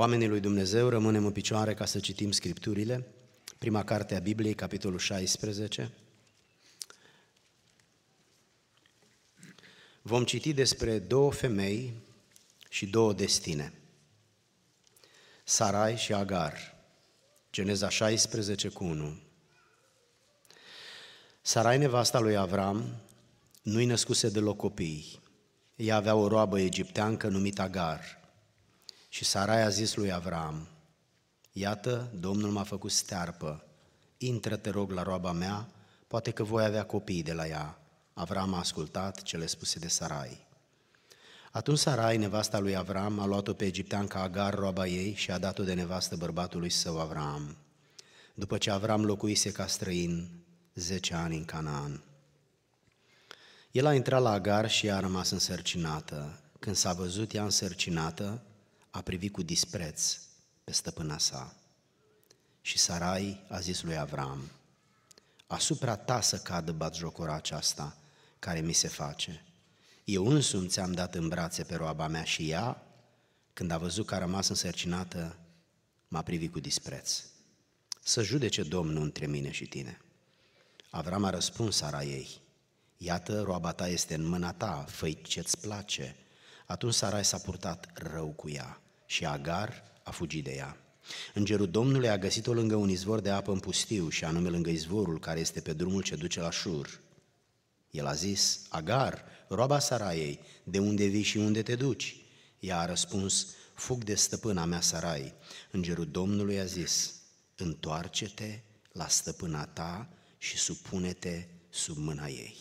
Oamenii lui Dumnezeu, rămânem în picioare ca să citim Scripturile. Prima carte a Bibliei, capitolul 16. Vom citi despre două femei și două destine. Sarai și Agar. Geneza 16 cu 1. Sarai, nevasta lui Avram, nu-i născuse deloc copii. Ea avea o roabă egipteancă numită Agar – și Sarai a zis lui Avram, Iată, Domnul m-a făcut stearpă, intră, te rog, la roaba mea, poate că voi avea copii de la ea. Avram a ascultat cele spuse de Sarai. Atunci Sarai, nevasta lui Avram, a luat-o pe egipteanca Agar, roaba ei, și a dat-o de nevastă bărbatului său Avram. După ce Avram locuise ca străin zece ani în Canaan. El a intrat la Agar și ea a rămas însărcinată. Când s-a văzut ea însărcinată, a privit cu dispreț pe stăpâna sa. Și Sarai a zis lui Avram, asupra ta să cadă batjocora aceasta care mi se face. Eu însumi ți-am dat în brațe pe roaba mea și ea, când a văzut că a rămas însărcinată, m-a privit cu dispreț. Să judece Domnul între mine și tine. Avram a răspuns Sara ei, iată, roaba ta este în mâna ta, făi ce-ți place, atunci Sarai s-a purtat rău cu ea și Agar a fugit de ea. Îngerul Domnului a găsit-o lângă un izvor de apă în pustiu și anume lângă izvorul care este pe drumul ce duce la Șur. El a zis, Agar, roaba Saraiei, de unde vii și unde te duci? Ea a răspuns, fug de stăpâna mea Sarai. Îngerul Domnului a zis, întoarce-te la stăpâna ta și supune-te sub mâna ei.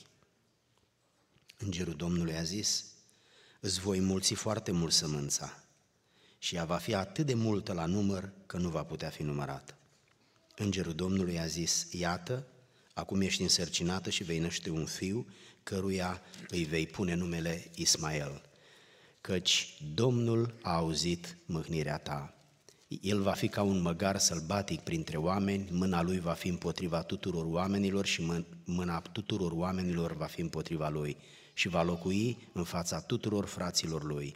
Îngerul Domnului a zis, îți voi mulți foarte mult sămânța și ea va fi atât de multă la număr că nu va putea fi numărată. Îngerul Domnului a zis, iată, acum ești însărcinată și vei năște un fiu, căruia îi vei pune numele Ismael, căci Domnul a auzit mâhnirea ta. El va fi ca un măgar sălbatic printre oameni, mâna lui va fi împotriva tuturor oamenilor și mâna tuturor oamenilor va fi împotriva lui și va locui în fața tuturor fraților lui.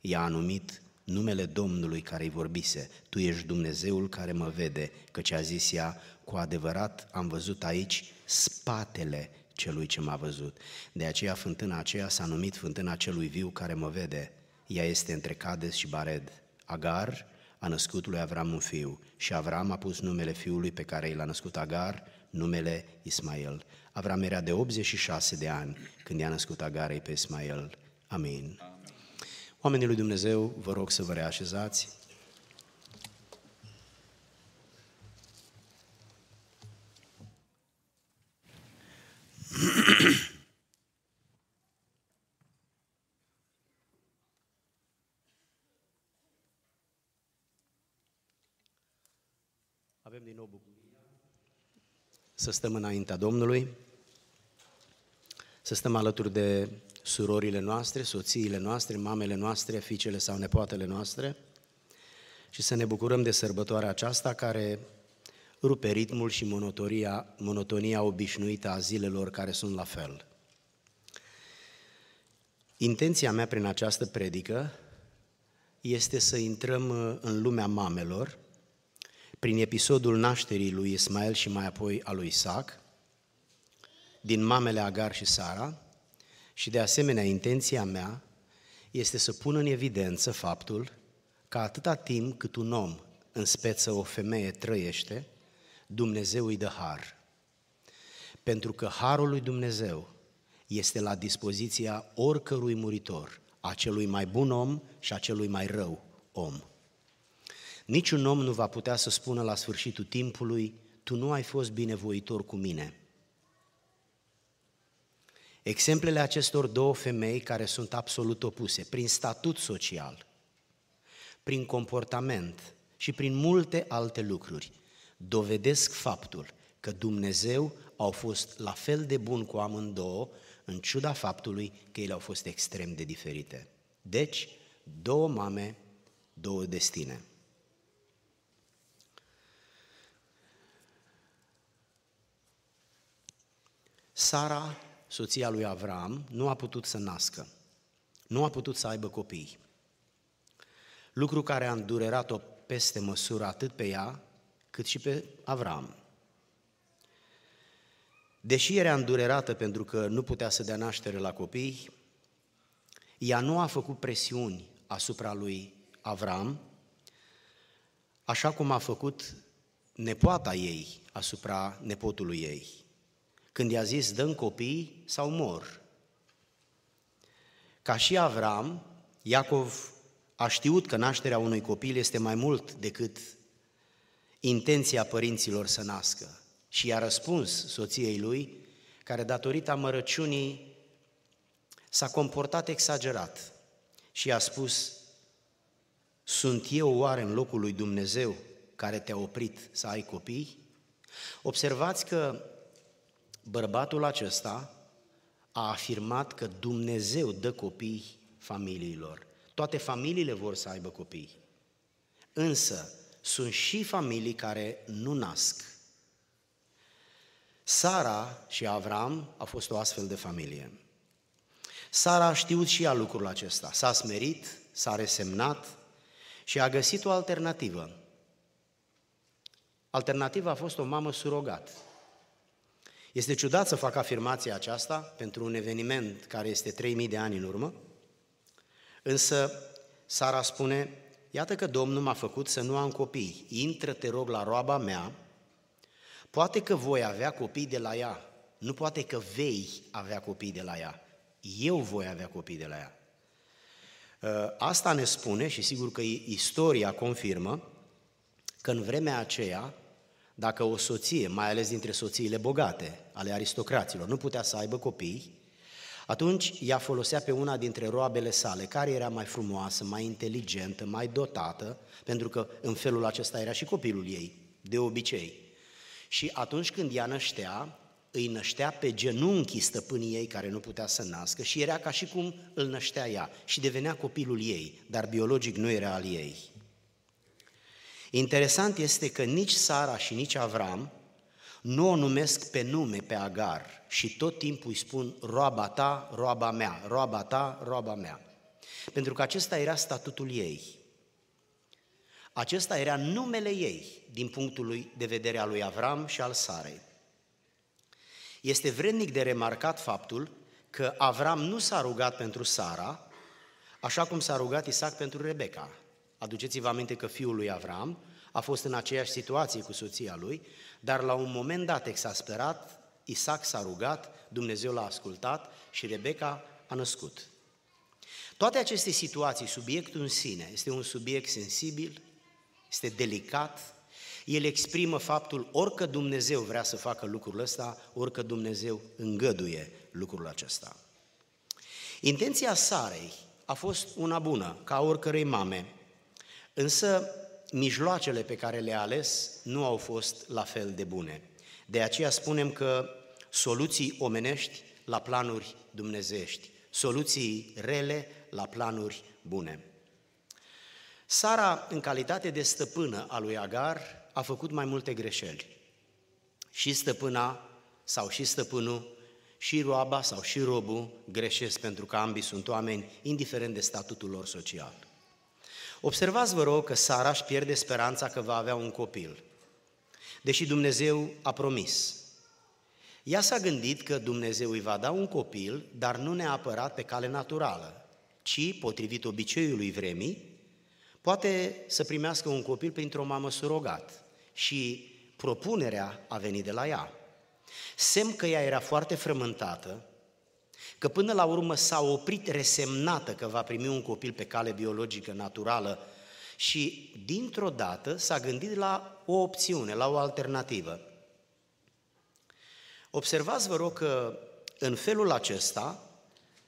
I-a numit numele Domnului care îi vorbise, Tu ești Dumnezeul care mă vede, căci a zis ea, cu adevărat am văzut aici spatele celui ce m-a văzut. De aceea fântâna aceea s-a numit fântâna celui viu care mă vede. Ea este între Cades și Bared. Agar a născut lui Avram un fiu și Avram a pus numele fiului pe care l-a născut Agar, numele Ismael. Avram era de 86 de ani când i-a născut Agarei pe Ismael. Amin. Amin. Oamenii lui Dumnezeu, vă rog să vă reașezați. Avem din nou bucuria să stăm înaintea Domnului, să stăm alături de surorile noastre, soțiile noastre, mamele noastre, fiicele sau nepoatele noastre și să ne bucurăm de sărbătoarea aceasta care rupe ritmul și monotonia, monotonia obișnuită a zilelor care sunt la fel. Intenția mea prin această predică este să intrăm în lumea mamelor, prin episodul nașterii lui Ismael și mai apoi a lui Isaac, din mamele Agar și Sara, și de asemenea, intenția mea este să pun în evidență faptul că atâta timp cât un om, în speță o femeie, trăiește, Dumnezeu îi dă har. Pentru că harul lui Dumnezeu este la dispoziția oricărui muritor, a celui mai bun om și a celui mai rău om. Niciun om nu va putea să spună la sfârșitul timpului, tu nu ai fost binevoitor cu mine – Exemplele acestor două femei care sunt absolut opuse, prin statut social, prin comportament și prin multe alte lucruri, dovedesc faptul că Dumnezeu au fost la fel de bun cu amândouă, în ciuda faptului că ele au fost extrem de diferite. Deci, două mame, două destine. Sara soția lui Avram, nu a putut să nască, nu a putut să aibă copii. lucru care a îndurerat-o peste măsură atât pe ea, cât și pe Avram. Deși era îndurerată pentru că nu putea să dea naștere la copii, ea nu a făcut presiuni asupra lui Avram, așa cum a făcut nepoata ei asupra nepotului ei. Când i-a zis, dăm copii sau mor. Ca și Avram, Iacov a știut că nașterea unui copil este mai mult decât intenția părinților să nască. Și i-a răspuns soției lui, care datorită amărăciunii s-a comportat exagerat și i-a spus, sunt eu oare în locul lui Dumnezeu care te-a oprit să ai copii? Observați că bărbatul acesta a afirmat că Dumnezeu dă copii familiilor. Toate familiile vor să aibă copii. Însă, sunt și familii care nu nasc. Sara și Avram a fost o astfel de familie. Sara a știut și ea lucrul acesta. S-a smerit, s-a resemnat și a găsit o alternativă. Alternativa a fost o mamă surogat. Este ciudat să fac afirmația aceasta pentru un eveniment care este 3000 de ani în urmă, însă Sara spune, iată că Domnul m-a făcut să nu am copii, intră te rog la roaba mea, poate că voi avea copii de la ea, nu poate că vei avea copii de la ea, eu voi avea copii de la ea. Ă, asta ne spune, și sigur că istoria confirmă, că în vremea aceea, dacă o soție, mai ales dintre soțiile bogate, ale aristocraților, nu putea să aibă copii, atunci ea folosea pe una dintre roabele sale, care era mai frumoasă, mai inteligentă, mai dotată, pentru că în felul acesta era și copilul ei, de obicei. Și atunci când ea năștea, îi năștea pe genunchii stăpânii ei care nu putea să nască și era ca și cum îl năștea ea și devenea copilul ei, dar biologic nu era al ei. Interesant este că nici Sara și nici Avram nu o numesc pe nume pe Agar și tot timpul îi spun roaba ta, roaba mea, roaba ta, roaba mea. Pentru că acesta era statutul ei. Acesta era numele ei din punctul de vedere al lui Avram și al Sarei. Este vrednic de remarcat faptul că Avram nu s-a rugat pentru Sara, așa cum s-a rugat Isaac pentru Rebecca. Aduceți-vă aminte că fiul lui Avram a fost în aceeași situație cu soția lui, dar la un moment dat exasperat, Isaac s-a rugat, Dumnezeu l-a ascultat și Rebecca a născut. Toate aceste situații, subiectul în sine, este un subiect sensibil, este delicat, el exprimă faptul orică Dumnezeu vrea să facă lucrul ăsta, orică Dumnezeu îngăduie lucrul acesta. Intenția Sarei a fost una bună, ca oricărei mame, însă mijloacele pe care le-a ales nu au fost la fel de bune. De aceea spunem că soluții omenești la planuri dumnezești, soluții rele la planuri bune. Sara, în calitate de stăpână a lui Agar, a făcut mai multe greșeli. Și stăpâna sau și stăpânul, și roaba sau și robul greșesc pentru că ambii sunt oameni, indiferent de statutul lor social. Observați, vă rog, că Sara își pierde speranța că va avea un copil, deși Dumnezeu a promis. Ea s-a gândit că Dumnezeu îi va da un copil, dar nu neapărat pe cale naturală, ci, potrivit obiceiului vremii, poate să primească un copil printr-o mamă surogat. Și propunerea a venit de la ea. Semn că ea era foarte frământată, că până la urmă s-a oprit resemnată că va primi un copil pe cale biologică naturală și dintr-o dată s-a gândit la o opțiune, la o alternativă. Observați, vă rog, că în felul acesta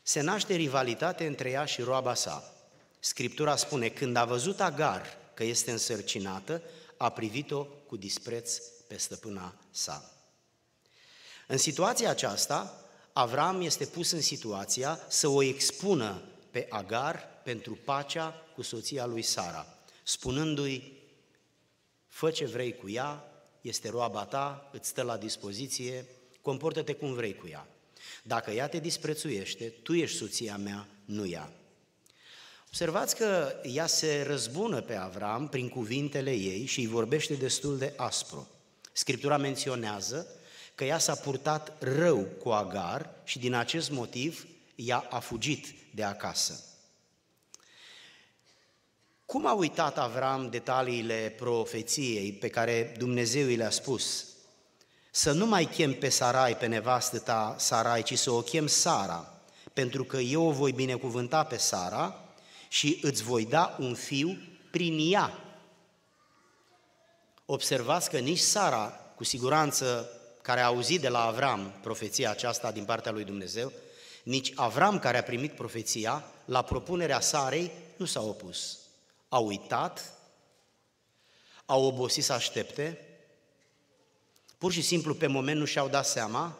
se naște rivalitate între ea și roaba sa. Scriptura spune, când a văzut Agar că este însărcinată, a privit-o cu dispreț pe stăpâna sa. În situația aceasta, Avram este pus în situația să o expună pe Agar pentru pacea cu soția lui Sara, spunându-i, fă ce vrei cu ea, este roaba ta, îți stă la dispoziție, comportă-te cum vrei cu ea. Dacă ea te disprețuiește, tu ești soția mea, nu ea. Observați că ea se răzbună pe Avram prin cuvintele ei și îi vorbește destul de aspru. Scriptura menționează că ea s-a purtat rău cu Agar și din acest motiv ea a fugit de acasă. Cum a uitat Avram detaliile profeției pe care Dumnezeu i le-a spus? Să nu mai chem pe Sarai, pe nevastă ta Sarai, ci să o chem Sara, pentru că eu o voi binecuvânta pe Sara și îți voi da un fiu prin ea. Observați că nici Sara, cu siguranță, care a auzit de la Avram profeția aceasta din partea lui Dumnezeu, nici Avram, care a primit profeția, la propunerea Sarei, nu s-a opus. A uitat, a obosit să aștepte, pur și simplu pe moment nu și-au dat seama,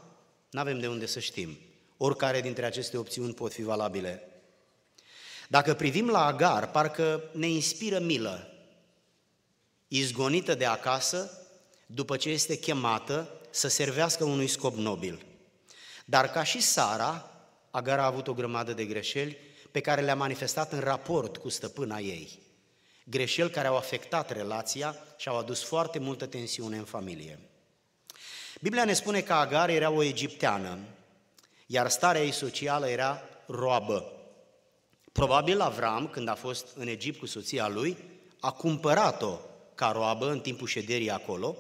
nu avem de unde să știm. Oricare dintre aceste opțiuni pot fi valabile. Dacă privim la Agar, parcă ne inspiră milă, izgonită de acasă, după ce este chemată să servească unui scop nobil. Dar ca și Sara, Agar a avut o grămadă de greșeli pe care le-a manifestat în raport cu stăpâna ei. Greșeli care au afectat relația și au adus foarte multă tensiune în familie. Biblia ne spune că Agar era o egipteană, iar starea ei socială era roabă. Probabil Avram, când a fost în Egipt cu soția lui, a cumpărat-o ca roabă în timpul șederii acolo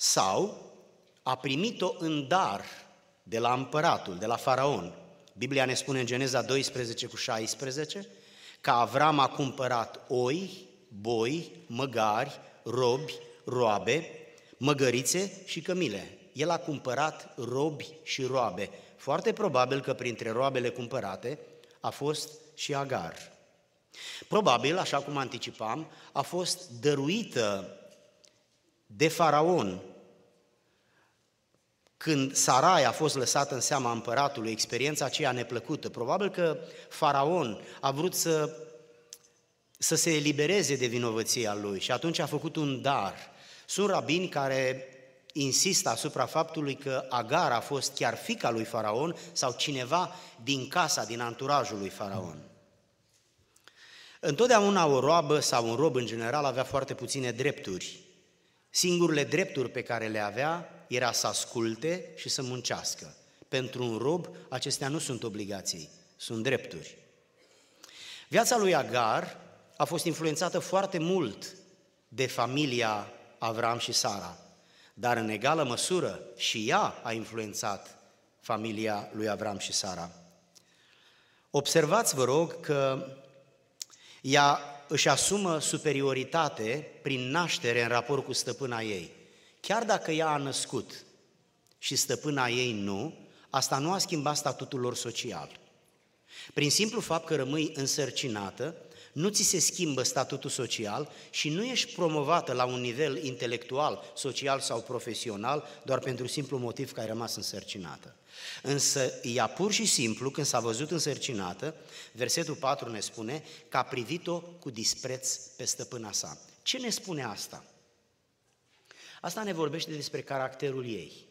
sau a primit-o în dar de la împăratul, de la faraon. Biblia ne spune în Geneza 12 cu 16 că Avram a cumpărat oi, boi, măgari, robi, roabe, măgărițe și cămile. El a cumpărat robi și roabe. Foarte probabil că printre roabele cumpărate a fost și Agar. Probabil, așa cum anticipam, a fost dăruită de faraon când Sarai a fost lăsată în seama împăratului, experiența aceea neplăcută, probabil că faraon a vrut să, să se elibereze de vinovăția lui și atunci a făcut un dar. Sunt rabini care insistă asupra faptului că Agar a fost chiar fica lui Faraon sau cineva din casa, din anturajul lui Faraon. Întotdeauna o roabă sau un rob în general avea foarte puține drepturi. Singurele drepturi pe care le avea era să asculte și să muncească. Pentru un rob, acestea nu sunt obligații, sunt drepturi. Viața lui Agar a fost influențată foarte mult de familia Avram și Sara dar în egală măsură și ea a influențat familia lui Avram și Sara. Observați, vă rog, că ea își asumă superioritate prin naștere în raport cu stăpâna ei. Chiar dacă ea a născut și stăpâna ei nu, asta nu a schimbat statutul lor social. Prin simplu fapt că rămâi însărcinată, nu ți se schimbă statutul social și nu ești promovată la un nivel intelectual, social sau profesional doar pentru simplu motiv că ai rămas însărcinată. Însă ea pur și simplu, când s-a văzut însărcinată, versetul 4 ne spune că a privit-o cu dispreț pe stăpâna sa. Ce ne spune asta? Asta ne vorbește despre caracterul ei.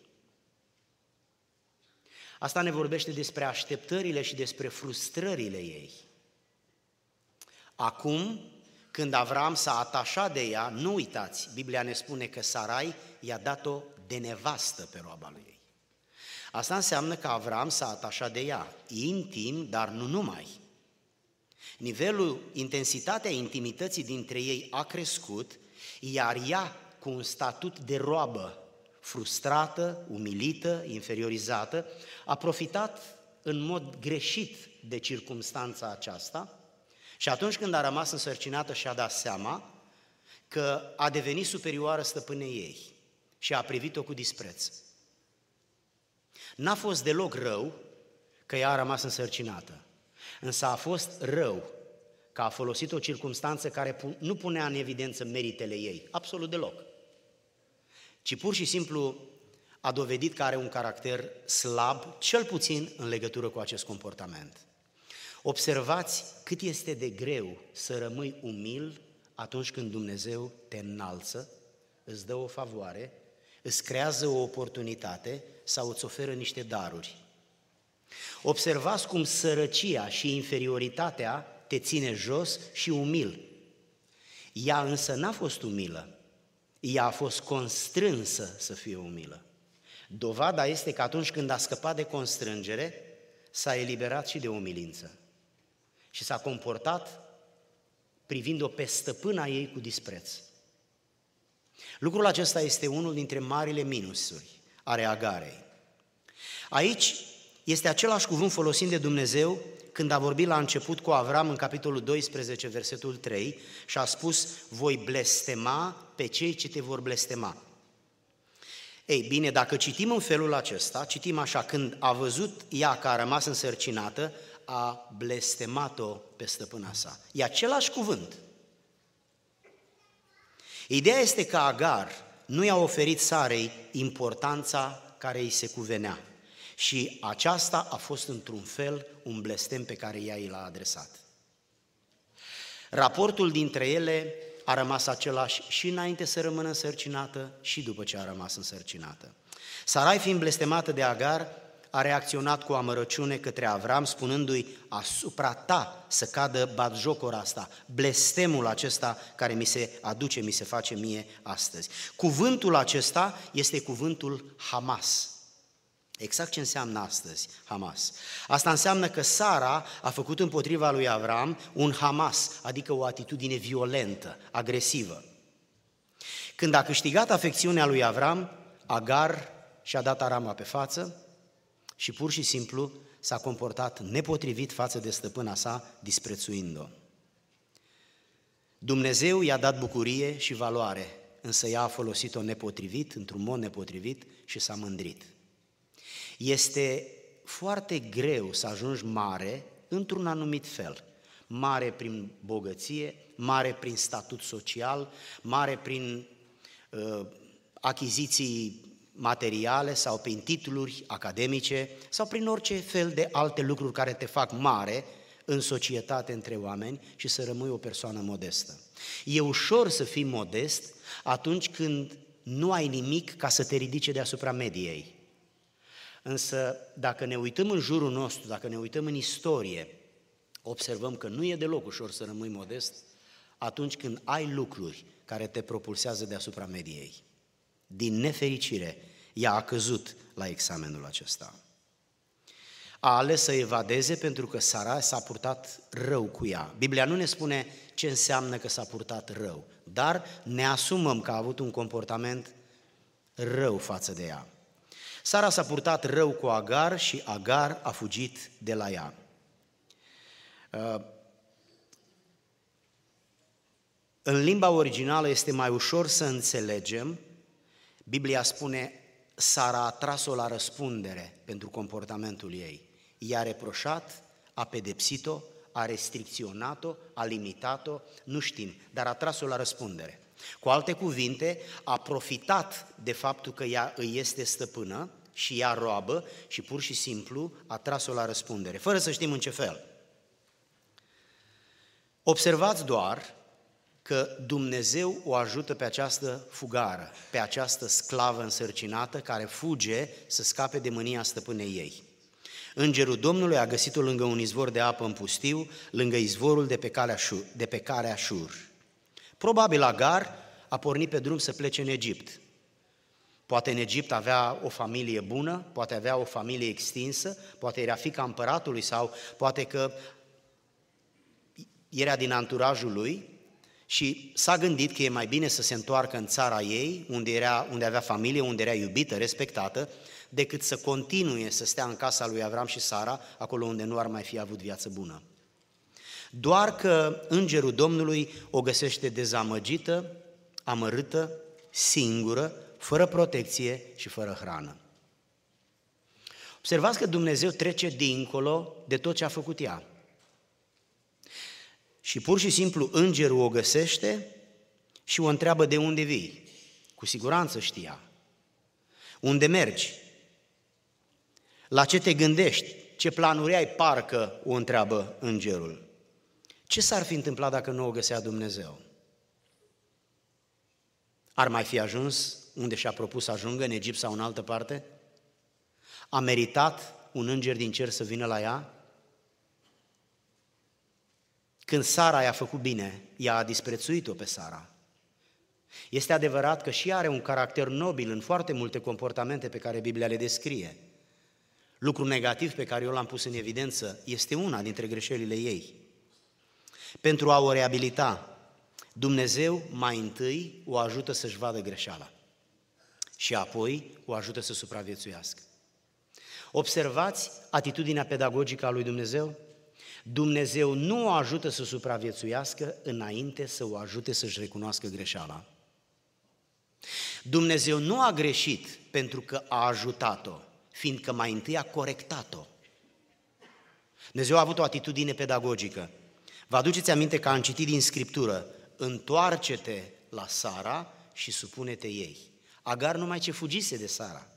Asta ne vorbește despre așteptările și despre frustrările ei. Acum, când Avram s-a atașat de ea, nu uitați, Biblia ne spune că Sarai i-a dat-o de nevastă pe roaba lui ei. Asta înseamnă că Avram s-a atașat de ea, intim, dar nu numai. Nivelul, intensitatea intimității dintre ei a crescut, iar ea, cu un statut de roabă, frustrată, umilită, inferiorizată, a profitat în mod greșit de circumstanța aceasta și atunci când a rămas însărcinată și-a dat seama că a devenit superioară stăpânei ei și a privit-o cu dispreț. N-a fost deloc rău că ea a rămas însărcinată, însă a fost rău că a folosit o circunstanță care nu punea în evidență meritele ei, absolut deloc, ci pur și simplu a dovedit că are un caracter slab, cel puțin în legătură cu acest comportament. Observați cât este de greu să rămâi umil atunci când Dumnezeu te înalță, îți dă o favoare, îți creează o oportunitate sau îți oferă niște daruri. Observați cum sărăcia și inferioritatea te ține jos și umil. Ea însă n-a fost umilă, ea a fost constrânsă să fie umilă. Dovada este că atunci când a scăpat de constrângere, s-a eliberat și de umilință. Și s-a comportat privind-o pe stăpâna ei cu dispreț. Lucrul acesta este unul dintre marile minusuri ale agarei. Aici este același cuvânt folosit de Dumnezeu când a vorbit la început cu Avram în capitolul 12, versetul 3 și a spus, voi blestema pe cei ce te vor blestema. Ei bine, dacă citim în felul acesta, citim așa, când a văzut ea că a rămas însărcinată, a blestemat-o pe stăpâna sa. E același cuvânt. Ideea este că Agar nu i-a oferit Sarei importanța care îi se cuvenea. Și aceasta a fost într-un fel un blestem pe care ea i l-a adresat. Raportul dintre ele a rămas același și înainte să rămână însărcinată și după ce a rămas însărcinată. Sarai fiind blestemată de Agar, a reacționat cu amărăciune către Avram, spunându-i, asupra ta să cadă batjocora asta, blestemul acesta care mi se aduce, mi se face mie astăzi. Cuvântul acesta este cuvântul Hamas. Exact ce înseamnă astăzi Hamas. Asta înseamnă că Sara a făcut împotriva lui Avram un Hamas, adică o atitudine violentă, agresivă. Când a câștigat afecțiunea lui Avram, Agar și-a dat arama pe față și pur și simplu s-a comportat nepotrivit față de stăpâna sa, disprețuind-o. Dumnezeu i-a dat bucurie și valoare, însă ea a folosit-o nepotrivit, într-un mod nepotrivit și s-a mândrit. Este foarte greu să ajungi mare într-un anumit fel. Mare prin bogăție, mare prin statut social, mare prin uh, achiziții materiale sau prin titluri academice sau prin orice fel de alte lucruri care te fac mare în societate între oameni și să rămâi o persoană modestă. E ușor să fii modest atunci când nu ai nimic ca să te ridice deasupra mediei. Însă, dacă ne uităm în jurul nostru, dacă ne uităm în istorie, observăm că nu e deloc ușor să rămâi modest atunci când ai lucruri care te propulsează deasupra mediei. Din nefericire, ea a căzut la examenul acesta. A ales să evadeze pentru că Sara s-a purtat rău cu ea. Biblia nu ne spune ce înseamnă că s-a purtat rău, dar ne asumăm că a avut un comportament rău față de ea. Sara s-a purtat rău cu Agar și Agar a fugit de la ea. Uh, în limba originală este mai ușor să înțelegem. Biblia spune, Sara a tras-o la răspundere pentru comportamentul ei. I-a reproșat, a pedepsit-o, a restricționat-o, a limitat-o, nu știm, dar a tras-o la răspundere. Cu alte cuvinte, a profitat de faptul că ea îi este stăpână și ea roabă și pur și simplu a tras-o la răspundere, fără să știm în ce fel. Observați doar că Dumnezeu o ajută pe această fugară, pe această sclavă însărcinată care fuge să scape de mânia stăpânei ei. Îngerul Domnului a găsit-o lângă un izvor de apă în pustiu, lângă izvorul de pe, calea șur, de pe care Așur. Probabil Agar a pornit pe drum să plece în Egipt. Poate în Egipt avea o familie bună, poate avea o familie extinsă, poate era fica împăratului sau poate că era din anturajul lui și s-a gândit că e mai bine să se întoarcă în țara ei, unde, era, unde avea familie, unde era iubită, respectată, decât să continue să stea în casa lui Avram și Sara, acolo unde nu ar mai fi avut viață bună. Doar că îngerul Domnului o găsește dezamăgită, amărâtă, singură, fără protecție și fără hrană. Observați că Dumnezeu trece dincolo de tot ce a făcut ea. Și pur și simplu îngerul o găsește și o întreabă de unde vii. Cu siguranță știa. Unde mergi? La ce te gândești? Ce planuri ai? Parcă o întreabă îngerul. Ce s-ar fi întâmplat dacă nu o găsea Dumnezeu? Ar mai fi ajuns unde și-a propus să ajungă, în Egipt sau în altă parte? A meritat un înger din cer să vină la ea? Când Sara i-a făcut bine, ea a disprețuit-o pe Sara. Este adevărat că și are un caracter nobil în foarte multe comportamente pe care Biblia le descrie. Lucru negativ pe care eu l-am pus în evidență este una dintre greșelile ei. Pentru a o reabilita, Dumnezeu mai întâi o ajută să-și vadă greșeala și apoi o ajută să supraviețuiască. Observați atitudinea pedagogică a lui Dumnezeu? Dumnezeu nu o ajută să supraviețuiască înainte să o ajute să-și recunoască greșeala. Dumnezeu nu a greșit pentru că a ajutat-o, fiindcă mai întâi a corectat-o. Dumnezeu a avut o atitudine pedagogică. Vă aduceți aminte că am citit din Scriptură, întoarce-te la Sara și supune-te ei. Agar numai ce fugise de Sara.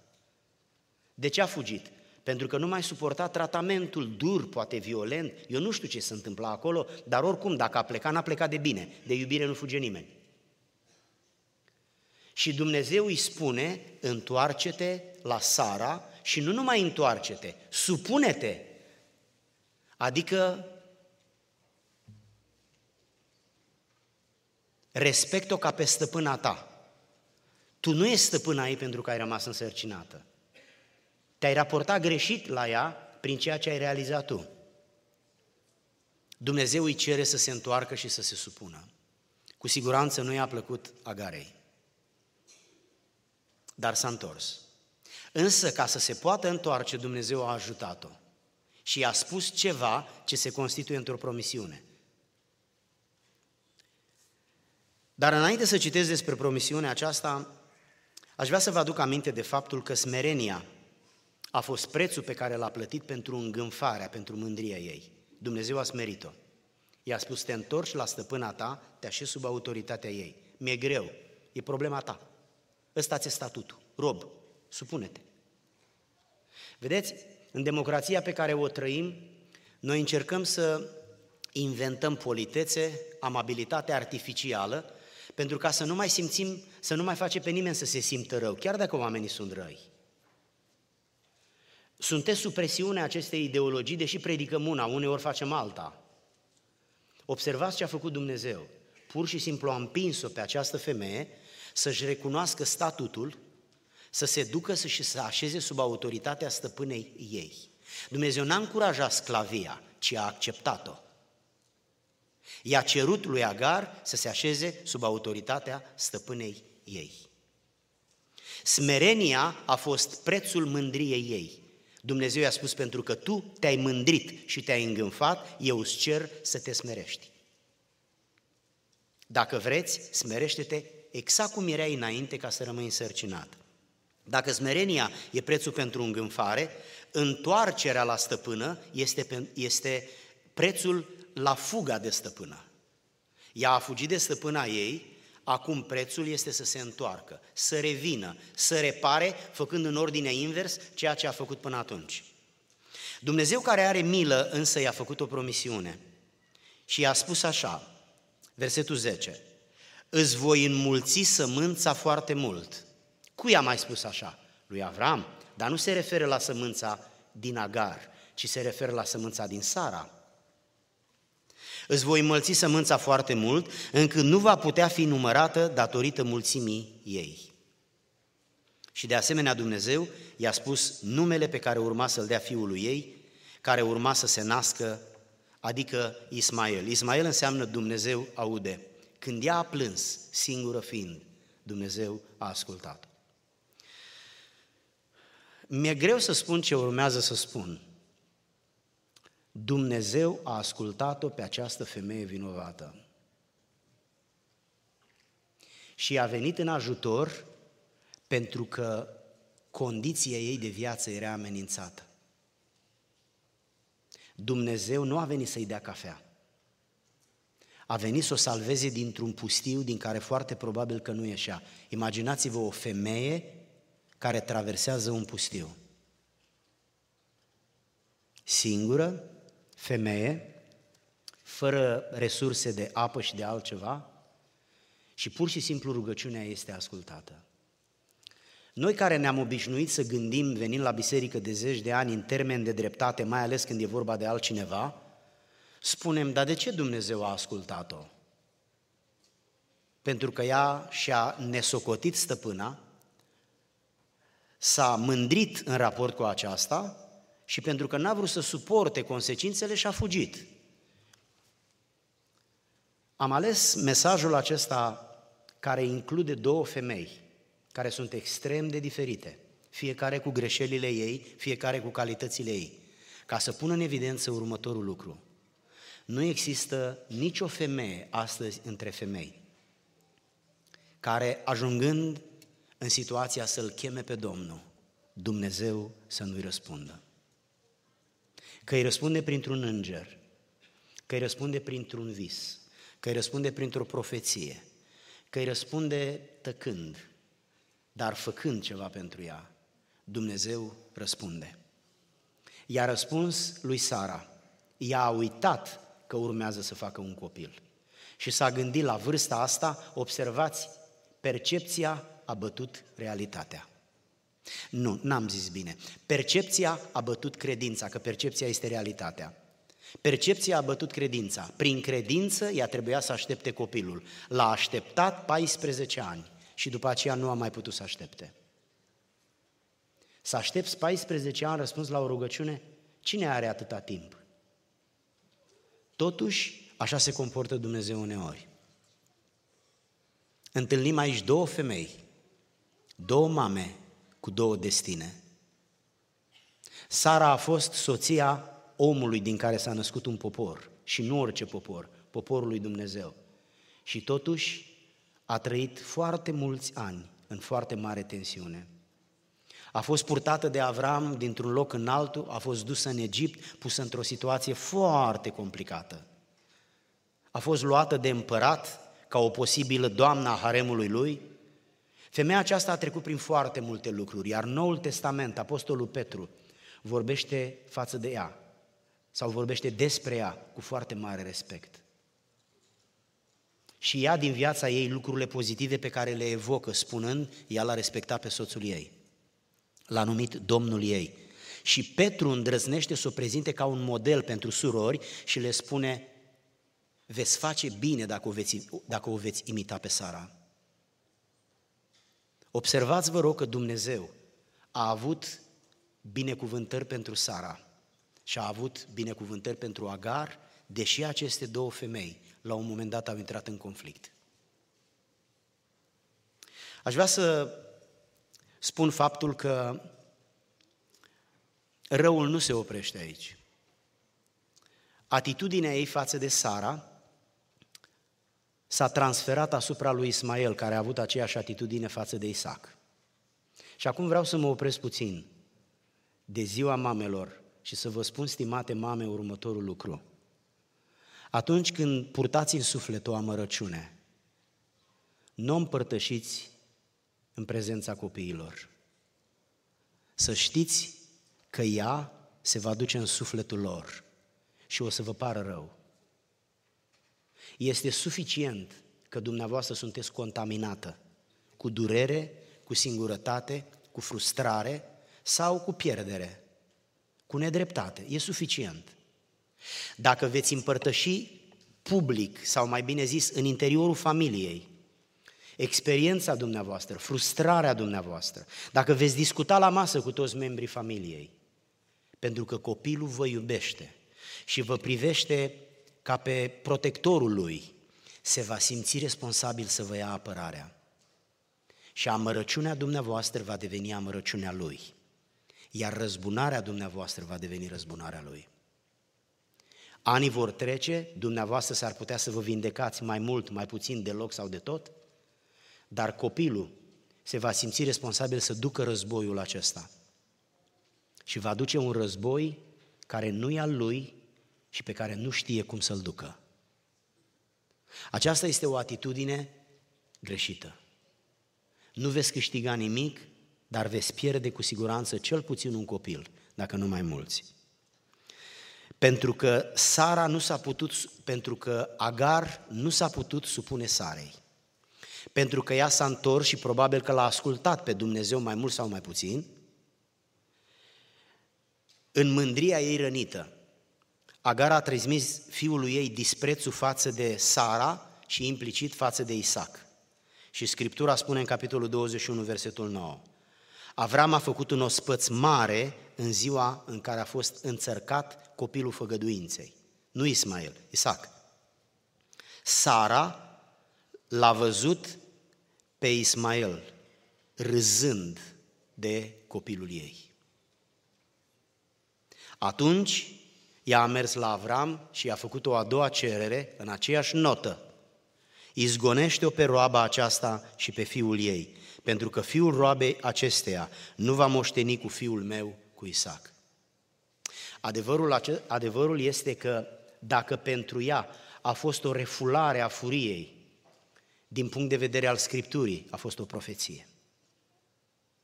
De ce a fugit? Pentru că nu mai suporta tratamentul dur, poate violent. Eu nu știu ce se întâmpla acolo, dar oricum, dacă a plecat, n-a plecat de bine. De iubire nu fuge nimeni. Și Dumnezeu îi spune, întoarce-te la Sara și nu numai întoarce-te, supune-te. Adică respect-o ca pe stăpâna ta. Tu nu ești stăpâna ei pentru că ai rămas însărcinată. Te-ai raportat greșit la ea prin ceea ce ai realizat tu. Dumnezeu îi cere să se întoarcă și să se supună. Cu siguranță nu i-a plăcut Agarei. Dar s-a întors. Însă, ca să se poată întoarce, Dumnezeu a ajutat-o. Și i-a spus ceva ce se constituie într-o promisiune. Dar înainte să citesc despre promisiunea aceasta, aș vrea să vă aduc aminte de faptul că smerenia a fost prețul pe care l-a plătit pentru îngânfarea, pentru mândria ei. Dumnezeu a smerit-o. I-a spus, te întorci la stăpâna ta, te așezi sub autoritatea ei. Mi-e greu, e problema ta. Ăsta ți statutul, rob, supune-te. Vedeți, în democrația pe care o trăim, noi încercăm să inventăm politețe, amabilitate artificială, pentru ca să nu mai simțim, să nu mai face pe nimeni să se simtă rău, chiar dacă oamenii sunt răi. Sunteți sub presiunea acestei ideologii, deși predicăm una, uneori facem alta. Observați ce a făcut Dumnezeu. Pur și simplu a împins-o pe această femeie să-și recunoască statutul, să se ducă să și să așeze sub autoritatea stăpânei ei. Dumnezeu n-a încurajat sclavia, ci a acceptat-o. I-a cerut lui Agar să se așeze sub autoritatea stăpânei ei. Smerenia a fost prețul mândriei ei. Dumnezeu i-a spus, pentru că tu te-ai mândrit și te-ai îngânfat, eu îți cer să te smerești. Dacă vreți, smerește-te exact cum erai înainte ca să rămâi însărcinat. Dacă smerenia e prețul pentru îngânfare, întoarcerea la stăpână este, este prețul la fuga de stăpână. Ea a fugit de stăpâna ei, acum prețul este să se întoarcă, să revină, să repare, făcând în ordine invers ceea ce a făcut până atunci. Dumnezeu care are milă însă i-a făcut o promisiune și i-a spus așa, versetul 10, îți voi înmulți sămânța foarte mult. Cui a mai spus așa? Lui Avram, dar nu se referă la sămânța din Agar, ci se referă la sămânța din Sara. Îți voi înmălți sămânța foarte mult, încât nu va putea fi numărată datorită mulțimii ei. Și de asemenea Dumnezeu i-a spus numele pe care urma să-l dea fiului ei, care urma să se nască, adică Ismael. Ismael înseamnă Dumnezeu aude. Când ea a plâns, singură fiind, Dumnezeu a ascultat. Mi-e greu să spun ce urmează să spun. Dumnezeu a ascultat-o pe această femeie vinovată. Și a venit în ajutor pentru că condiția ei de viață era amenințată. Dumnezeu nu a venit să-i dea cafea a venit să o salveze dintr-un pustiu din care foarte probabil că nu ieșea. Imaginați-vă o femeie care traversează un pustiu. Singură, femeie, fără resurse de apă și de altceva, și pur și simplu rugăciunea este ascultată. Noi care ne-am obișnuit să gândim, venind la biserică de zeci de ani, în termen de dreptate, mai ales când e vorba de altcineva, spunem, dar de ce Dumnezeu a ascultat-o? Pentru că ea și-a nesocotit stăpâna, s-a mândrit în raport cu aceasta și pentru că n-a vrut să suporte consecințele și-a fugit. Am ales mesajul acesta care include două femei, care sunt extrem de diferite, fiecare cu greșelile ei, fiecare cu calitățile ei, ca să pun în evidență următorul lucru. Nu există nicio femeie astăzi între femei care, ajungând în situația să-L cheme pe Domnul, Dumnezeu să nu-i răspundă. Că îi răspunde printr-un înger, că îi răspunde printr-un vis, că îi răspunde printr-o profeție, că îi răspunde tăcând, dar făcând ceva pentru ea, Dumnezeu răspunde. I-a răspuns lui Sara, ea a uitat că urmează să facă un copil. Și s-a gândit la vârsta asta, observați, percepția a bătut realitatea. Nu, n-am zis bine. Percepția a bătut credința, că percepția este realitatea. Percepția a bătut credința. Prin credință ea trebuia să aștepte copilul. L-a așteptat 14 ani și după aceea nu a mai putut să aștepte. Să aștepți 14 ani răspuns la o rugăciune? Cine are atâta timp? Totuși, așa se comportă Dumnezeu uneori. Întâlnim aici două femei, două mame cu două destine. Sara a fost soția omului din care s-a născut un popor și nu orice popor, poporul lui Dumnezeu. Și totuși a trăit foarte mulți ani în foarte mare tensiune. A fost purtată de Avram dintr-un loc în altul, a fost dusă în Egipt, pusă într-o situație foarte complicată. A fost luată de împărat ca o posibilă doamnă a haremului lui. Femeia aceasta a trecut prin foarte multe lucruri, iar Noul Testament, Apostolul Petru, vorbește față de ea sau vorbește despre ea cu foarte mare respect. Și ea din viața ei lucrurile pozitive pe care le evocă, spunând, ea l-a respectat pe soțul ei. L-a numit Domnul ei. Și Petru îndrăznește să o prezinte ca un model pentru surori și le spune, veți face bine dacă o veți, dacă o veți imita pe Sara. Observați, vă rog, că Dumnezeu a avut binecuvântări pentru Sara și a avut binecuvântări pentru Agar, deși aceste două femei la un moment dat au intrat în conflict. Aș vrea să spun faptul că răul nu se oprește aici. Atitudinea ei față de Sara s-a transferat asupra lui Ismael, care a avut aceeași atitudine față de Isaac. Și acum vreau să mă opresc puțin de ziua mamelor și să vă spun, stimate mame, următorul lucru. Atunci când purtați în suflet o amărăciune, nu împărtășiți în prezența copiilor. Să știți că ea se va duce în sufletul lor și o să vă pară rău. Este suficient că dumneavoastră sunteți contaminată cu durere, cu singurătate, cu frustrare sau cu pierdere, cu nedreptate. E suficient. Dacă veți împărtăși public, sau mai bine zis, în interiorul familiei, experiența dumneavoastră, frustrarea dumneavoastră, dacă veți discuta la masă cu toți membrii familiei, pentru că copilul vă iubește și vă privește ca pe protectorul lui, se va simți responsabil să vă ia apărarea. Și amărăciunea dumneavoastră va deveni amărăciunea lui, iar răzbunarea dumneavoastră va deveni răzbunarea lui. Anii vor trece, dumneavoastră s-ar putea să vă vindecați mai mult, mai puțin, deloc sau de tot, dar copilul se va simți responsabil să ducă războiul acesta. Și va duce un război care nu e al lui și pe care nu știe cum să-l ducă. Aceasta este o atitudine greșită. Nu veți câștiga nimic, dar veți pierde cu siguranță cel puțin un copil, dacă nu mai mulți. Pentru că Sara nu s-a putut, pentru că Agar nu s-a putut supune Sarei. Pentru că ea s-a întors și probabil că l-a ascultat pe Dumnezeu mai mult sau mai puțin, în mândria ei rănită, Agar a transmis fiului ei disprețul față de Sara și implicit față de Isaac. Și Scriptura spune în capitolul 21, versetul 9. Avram a făcut un ospăț mare în ziua în care a fost înțărcat copilul făgăduinței. Nu Ismael, Isaac. Sara l-a văzut pe Ismael râzând de copilul ei. Atunci ea a mers la Avram și a făcut o a doua cerere în aceeași notă. Izgonește-o pe roaba aceasta și pe fiul ei, pentru că fiul roabei acesteia nu va moșteni cu fiul meu, cu Isaac. Adevărul, adevărul este că dacă pentru ea a fost o refulare a furiei, din punct de vedere al Scripturii, a fost o profeție.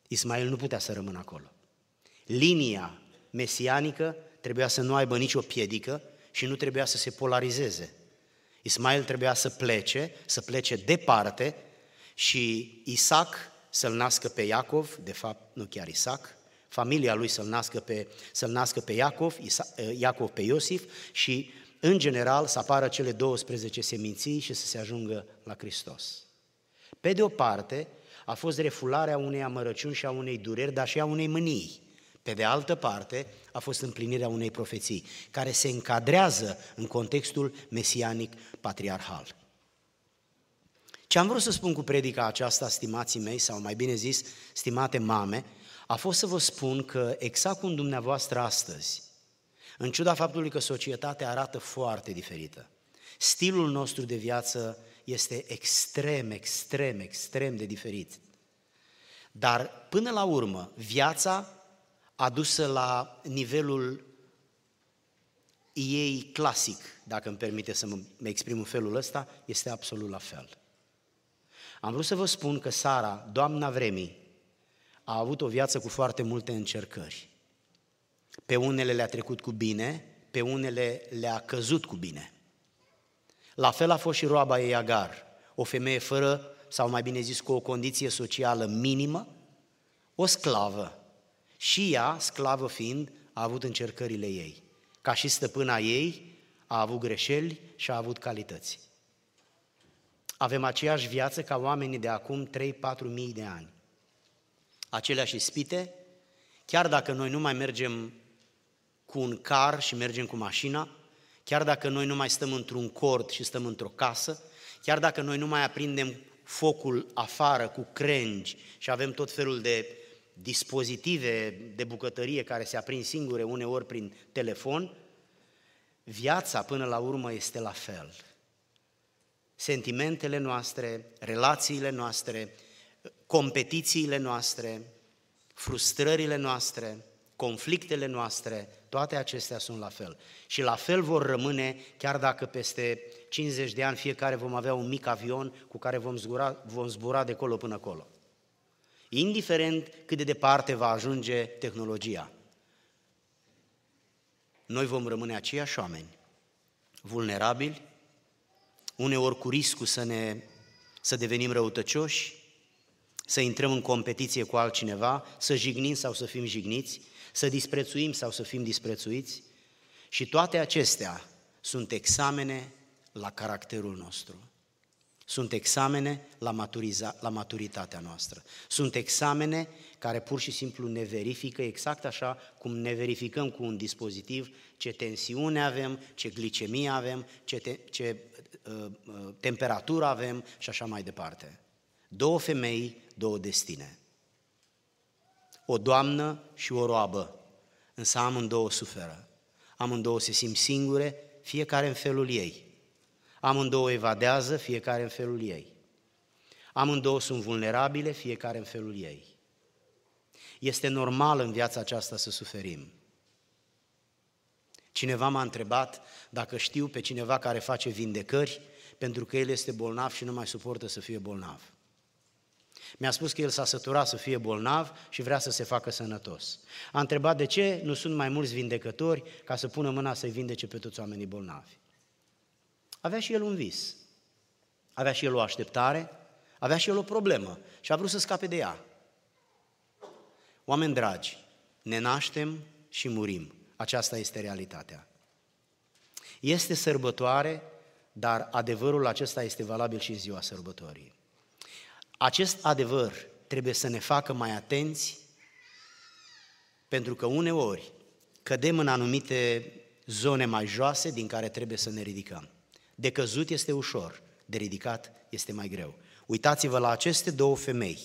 Ismael nu putea să rămână acolo. Linia mesianică trebuia să nu aibă nicio piedică și nu trebuia să se polarizeze. Ismael trebuia să plece, să plece departe și Isaac să-l nască pe Iacov, de fapt nu chiar Isaac, familia lui să-l nască pe, să-l nască pe Iacov, Isa, Iacov pe Iosif și în general să apară cele 12 seminții și să se ajungă la Hristos. Pe de o parte, a fost refularea unei amărăciuni și a unei dureri, dar și a unei mânii. Pe de altă parte, a fost împlinirea unei profeții, care se încadrează în contextul mesianic patriarhal. Ce am vrut să spun cu predica aceasta, stimații mei, sau mai bine zis, stimate mame, a fost să vă spun că exact cum dumneavoastră astăzi, în ciuda faptului că societatea arată foarte diferită, stilul nostru de viață este extrem, extrem, extrem de diferit. Dar până la urmă, viața adusă la nivelul ei clasic, dacă îmi permite să mă exprim în felul ăsta, este absolut la fel. Am vrut să vă spun că Sara, doamna vremii, a avut o viață cu foarte multe încercări. Pe unele le-a trecut cu bine, pe unele le-a căzut cu bine. La fel a fost și roaba ei Agar, o femeie fără, sau mai bine zis, cu o condiție socială minimă, o sclavă. Și ea, sclavă fiind, a avut încercările ei. Ca și stăpâna ei, a avut greșeli și a avut calități. Avem aceeași viață ca oamenii de acum 3-4 mii de ani. Aceleași ispite, chiar dacă noi nu mai mergem cu un car și mergem cu mașina, chiar dacă noi nu mai stăm într-un cort și stăm într-o casă, chiar dacă noi nu mai aprindem focul afară cu crengi și avem tot felul de dispozitive de bucătărie care se aprind singure uneori prin telefon, viața până la urmă este la fel. Sentimentele noastre, relațiile noastre, competițiile noastre, frustrările noastre, conflictele noastre, toate acestea sunt la fel. Și la fel vor rămâne, chiar dacă peste 50 de ani fiecare vom avea un mic avion cu care vom zbura, vom zbura de colo până acolo. Indiferent cât de departe va ajunge tehnologia. Noi vom rămâne aceiași oameni, vulnerabili, uneori cu riscul să, ne, să devenim răutăcioși, să intrăm în competiție cu altcineva, să jignim sau să fim jigniți, să disprețuim sau să fim disprețuiți. Și toate acestea sunt examene la caracterul nostru. Sunt examene la, maturiza, la maturitatea noastră. Sunt examene care pur și simplu ne verifică exact așa cum ne verificăm cu un dispozitiv ce tensiune avem, ce glicemie avem, ce, te, ce uh, uh, temperatură avem și așa mai departe. Două femei, două destine. O doamnă și o roabă, însă amândouă suferă. Amândouă se simt singure, fiecare în felul ei. Amândouă evadează, fiecare în felul ei. Amândouă sunt vulnerabile, fiecare în felul ei. Este normal în viața aceasta să suferim. Cineva m-a întrebat dacă știu pe cineva care face vindecări pentru că el este bolnav și nu mai suportă să fie bolnav. Mi-a spus că el s-a săturat să fie bolnav și vrea să se facă sănătos. A întrebat de ce nu sunt mai mulți vindecători ca să pună mâna să-i vindece pe toți oamenii bolnavi. Avea și el un vis, avea și el o așteptare, avea și el o problemă și a vrut să scape de ea. Oameni dragi, ne naștem și murim. Aceasta este realitatea. Este sărbătoare, dar adevărul acesta este valabil și în ziua sărbătorii. Acest adevăr trebuie să ne facă mai atenți, pentru că uneori cădem în anumite zone mai joase din care trebuie să ne ridicăm. De căzut este ușor, de ridicat este mai greu. Uitați-vă la aceste două femei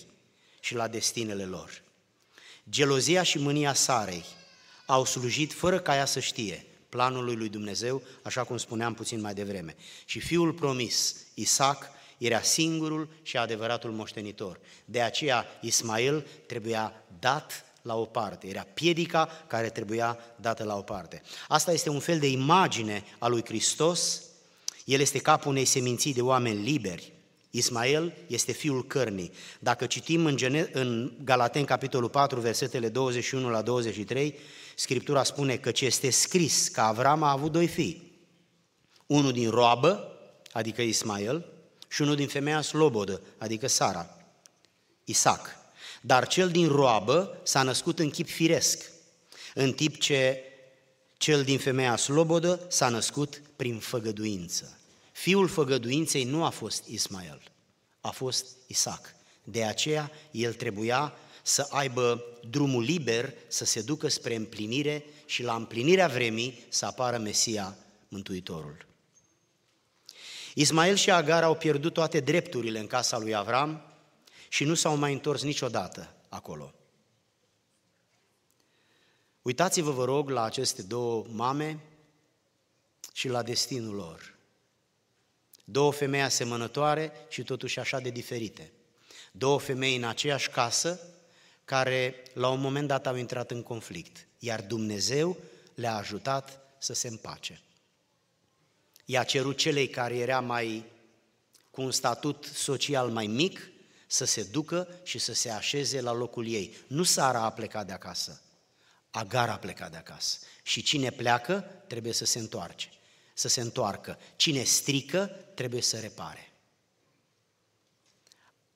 și la destinele lor. Gelozia și mânia Sarei au slujit fără ca ea să știe planului lui Dumnezeu, așa cum spuneam puțin mai devreme. Și fiul promis, Isaac, era singurul și adevăratul moștenitor. De aceea Ismail trebuia dat la o parte, era piedica care trebuia dată la o parte. Asta este un fel de imagine a lui Hristos, el este capul unei seminții de oameni liberi, Ismael este fiul cărnii. Dacă citim în, Gene- în Galaten, capitolul 4, versetele 21 la 23, Scriptura spune că ce este scris că Avram a avut doi fii. Unul din roabă, adică Ismael, și unul din femeia slobodă, adică Sara, Isaac. Dar cel din roabă s-a născut în chip firesc, în timp ce cel din femeia slobodă s-a născut prin făgăduință. Fiul făgăduinței nu a fost Ismael, a fost Isaac. De aceea el trebuia să aibă drumul liber, să se ducă spre împlinire și la împlinirea vremii să apară Mesia, Mântuitorul. Ismael și Agar au pierdut toate drepturile în casa lui Avram și nu s-au mai întors niciodată acolo. Uitați-vă, vă rog, la aceste două mame și la destinul lor. Două femei asemănătoare și totuși așa de diferite. Două femei în aceeași casă care la un moment dat au intrat în conflict, iar Dumnezeu le-a ajutat să se împace. I-a cerut celei care era mai cu un statut social mai mic să se ducă și să se așeze la locul ei. Nu Sara a plecat de acasă, Agar a plecat de acasă. Și cine pleacă trebuie să se întoarce să se întoarcă. Cine strică, trebuie să repare.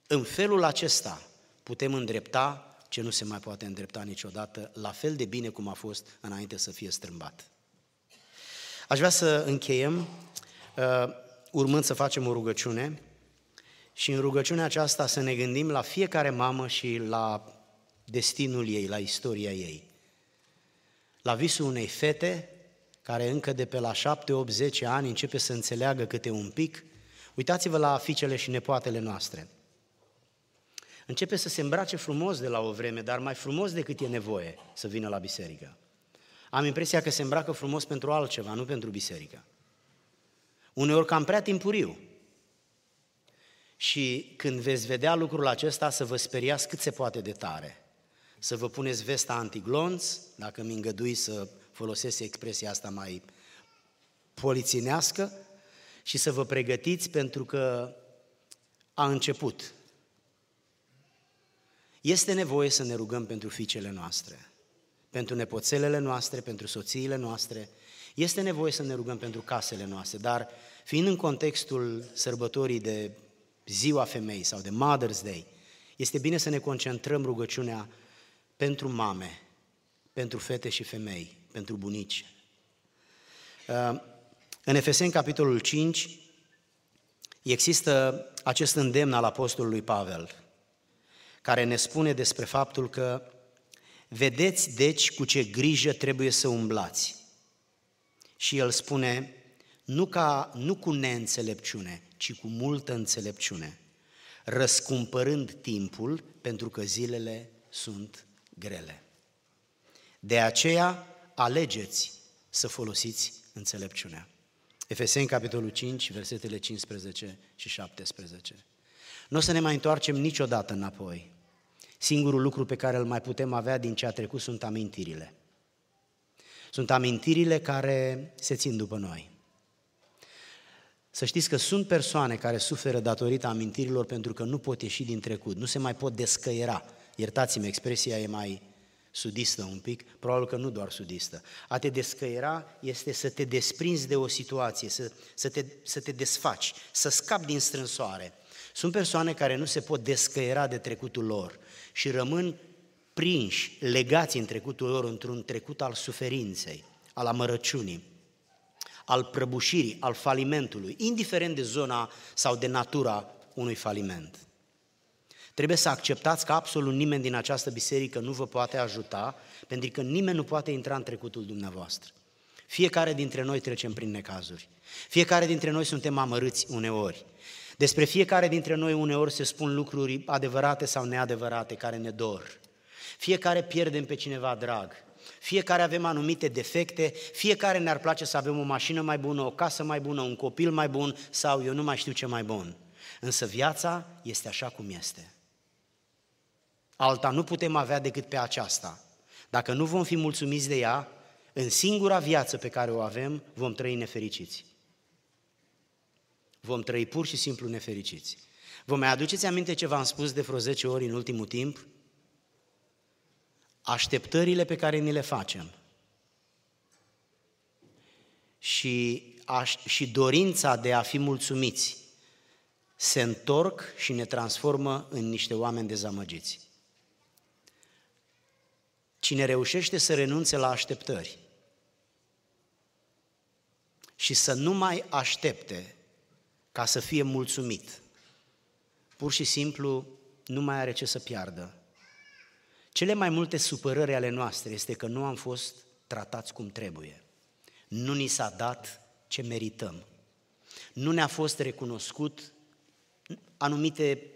În felul acesta putem îndrepta ce nu se mai poate îndrepta niciodată, la fel de bine cum a fost înainte să fie strâmbat. Aș vrea să încheiem, uh, urmând să facem o rugăciune și în rugăciunea aceasta să ne gândim la fiecare mamă și la destinul ei, la istoria ei. La visul unei fete care încă de pe la 7, 8, 10 ani începe să înțeleagă câte un pic, uitați-vă la fiicele și nepoatele noastre. Începe să se îmbrace frumos de la o vreme, dar mai frumos decât e nevoie să vină la biserică. Am impresia că se îmbracă frumos pentru altceva, nu pentru biserică. Uneori cam prea timpuriu. Și când veți vedea lucrul acesta, să vă speriați cât se poate de tare. Să vă puneți vesta antiglonț, dacă mi îngădui să folosesc expresia asta mai poliținească, și să vă pregătiți pentru că a început. Este nevoie să ne rugăm pentru fiicele noastre, pentru nepoțelele noastre, pentru soțiile noastre, este nevoie să ne rugăm pentru casele noastre, dar fiind în contextul sărbătorii de Ziua Femei sau de Mother's Day, este bine să ne concentrăm rugăciunea pentru mame, pentru fete și femei, pentru bunici. Uh, în Efeseni, capitolul 5, există acest îndemn al apostolului Pavel, care ne spune despre faptul că vedeți deci cu ce grijă trebuie să umblați. Și el spune, nu, ca, nu cu neînțelepciune, ci cu multă înțelepciune, răscumpărând timpul pentru că zilele sunt grele. De aceea, alegeți să folosiți înțelepciunea. Efeseni, capitolul 5, versetele 15 și 17. Nu o să ne mai întoarcem niciodată înapoi. Singurul lucru pe care îl mai putem avea din ce a trecut sunt amintirile. Sunt amintirile care se țin după noi. Să știți că sunt persoane care suferă datorită amintirilor pentru că nu pot ieși din trecut, nu se mai pot descăiera. Iertați-mi, expresia e mai sudistă un pic, probabil că nu doar sudistă. A te descăiera este să te desprinzi de o situație, să, să, te, să te desfaci, să scapi din strânsoare. Sunt persoane care nu se pot descăiera de trecutul lor și rămân prinși, legați în trecutul lor, într-un trecut al suferinței, al amărăciunii. al prăbușirii, al falimentului, indiferent de zona sau de natura unui faliment. Trebuie să acceptați că absolut nimeni din această biserică nu vă poate ajuta, pentru că nimeni nu poate intra în trecutul dumneavoastră. Fiecare dintre noi trecem prin necazuri. Fiecare dintre noi suntem amărâți uneori. Despre fiecare dintre noi uneori se spun lucruri adevărate sau neadevărate care ne dor. Fiecare pierdem pe cineva drag. Fiecare avem anumite defecte, fiecare ne-ar place să avem o mașină mai bună, o casă mai bună, un copil mai bun sau eu nu mai știu ce mai bun. Însă viața este așa cum este. Alta nu putem avea decât pe aceasta. Dacă nu vom fi mulțumiți de ea, în singura viață pe care o avem, vom trăi nefericiți. Vom trăi pur și simplu nefericiți. Vă mai aduceți aminte ce v-am spus de vreo 10 ori în ultimul timp? Așteptările pe care ni le facem și, aș, și dorința de a fi mulțumiți se întorc și ne transformă în niște oameni dezamăgiți. Cine reușește să renunțe la așteptări și să nu mai aștepte ca să fie mulțumit, pur și simplu nu mai are ce să piardă. Cele mai multe supărări ale noastre este că nu am fost tratați cum trebuie. Nu ni s-a dat ce merităm. Nu ne-a fost recunoscut anumite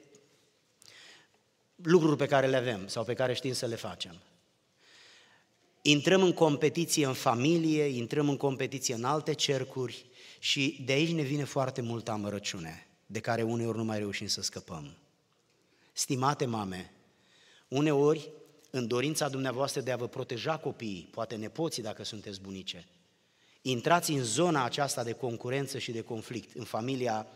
lucruri pe care le avem sau pe care știm să le facem. Intrăm în competiție în familie, intrăm în competiție în alte cercuri și de aici ne vine foarte multă amărăciune, de care uneori nu mai reușim să scăpăm. Stimate mame, uneori, în dorința dumneavoastră de a vă proteja copiii, poate nepoții dacă sunteți bunice, intrați în zona aceasta de concurență și de conflict, în familia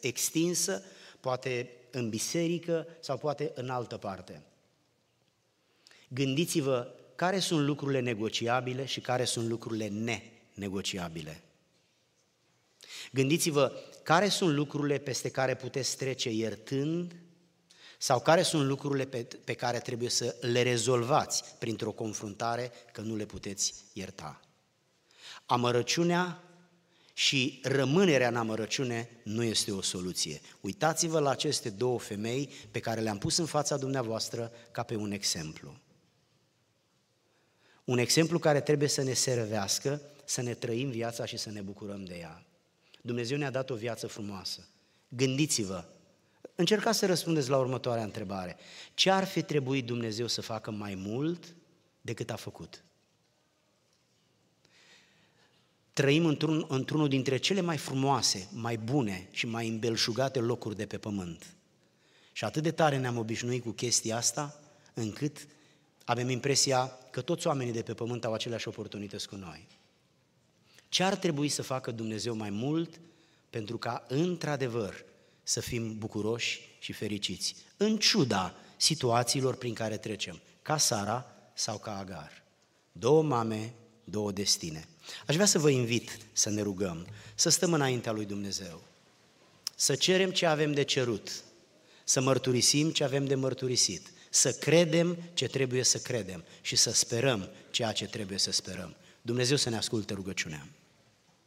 extinsă, poate în biserică sau poate în altă parte. Gândiți-vă care sunt lucrurile negociabile și care sunt lucrurile nenegociabile. Gândiți-vă care sunt lucrurile peste care puteți trece iertând sau care sunt lucrurile pe, pe care trebuie să le rezolvați printr-o confruntare că nu le puteți ierta. Amărăciunea și rămânerea în amărăciune nu este o soluție. Uitați-vă la aceste două femei pe care le-am pus în fața dumneavoastră ca pe un exemplu. Un exemplu care trebuie să ne servească, să ne trăim viața și să ne bucurăm de ea. Dumnezeu ne-a dat o viață frumoasă. Gândiți-vă, încercați să răspundeți la următoarea întrebare. Ce ar fi trebuit Dumnezeu să facă mai mult decât a făcut? Trăim într-un, într-unul dintre cele mai frumoase, mai bune și mai îmbelșugate locuri de pe pământ. Și atât de tare ne-am obișnuit cu chestia asta, încât avem impresia că toți oamenii de pe pământ au aceleași oportunități cu noi. Ce ar trebui să facă Dumnezeu mai mult pentru ca, într-adevăr, să fim bucuroși și fericiți, în ciuda situațiilor prin care trecem, ca Sara sau ca Agar. Două mame, două destine. Aș vrea să vă invit să ne rugăm, să stăm înaintea lui Dumnezeu, să cerem ce avem de cerut, să mărturisim ce avem de mărturisit, să credem ce trebuie să credem și să sperăm ceea ce trebuie să sperăm. Dumnezeu să ne asculte rugăciunea.